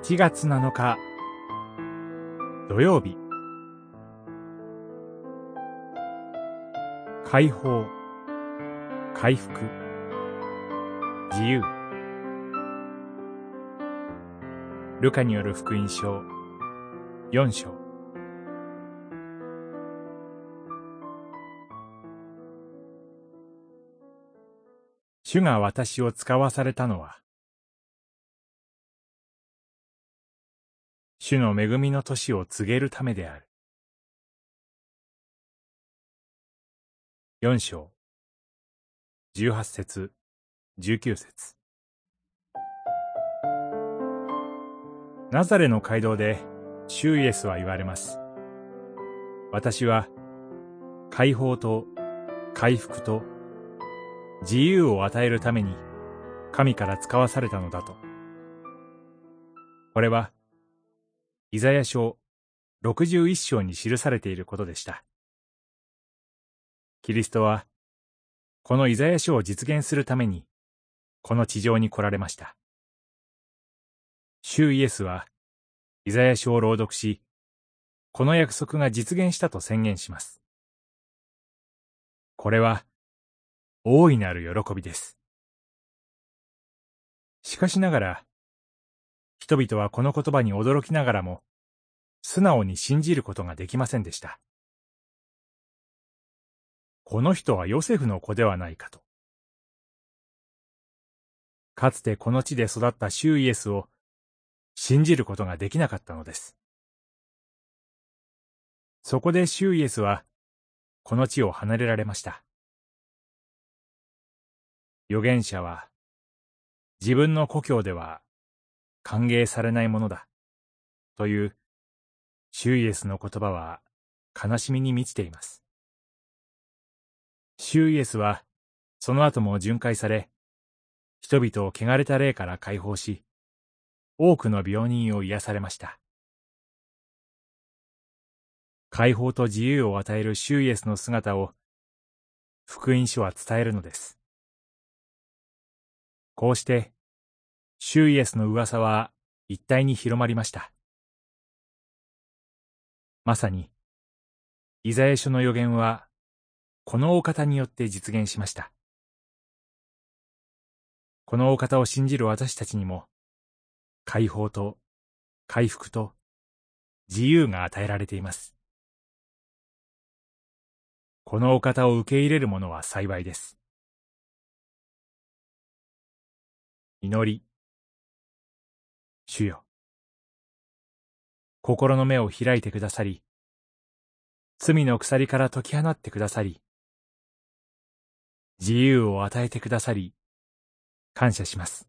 1月7日。土曜日。解放。回復。自由。ルカによる福音書。4章。主が私を使わされたのは主の恵みの年を告げるためである。四章、十八節、十九節。ナザレの街道で、シュイエスは言われます。私は、解放と回復と自由を与えるために神から使わされたのだと。これは、イザヤ書61章に記されていることでした。キリストは、このイザヤ書を実現するために、この地上に来られました。主イエスは、イザヤ書を朗読し、この約束が実現したと宣言します。これは、大いなる喜びです。しかしながら、人々はこの言葉に驚きながらも、素直に信じることができませんでした。この人はヨセフの子ではないかと。かつてこの地で育ったシューイエスを信じることができなかったのです。そこでシューイエスはこの地を離れられました。預言者は自分の故郷では歓迎されないものだ。という、シュイエスの言葉は悲しみに満ちています。シュイエスは、その後も巡回され、人々を汚れた霊から解放し、多くの病人を癒されました。解放と自由を与えるシュイエスの姿を、福音書は伝えるのです。こうして、シュイエスの噂は一体に広まりました。まさに、イザヤ書の予言は、このお方によって実現しました。このお方を信じる私たちにも、解放と回復と自由が与えられています。このお方を受け入れる者は幸いです。祈り。主よ。心の目を開いてくださり、罪の鎖から解き放ってくださり、自由を与えてくださり、感謝します。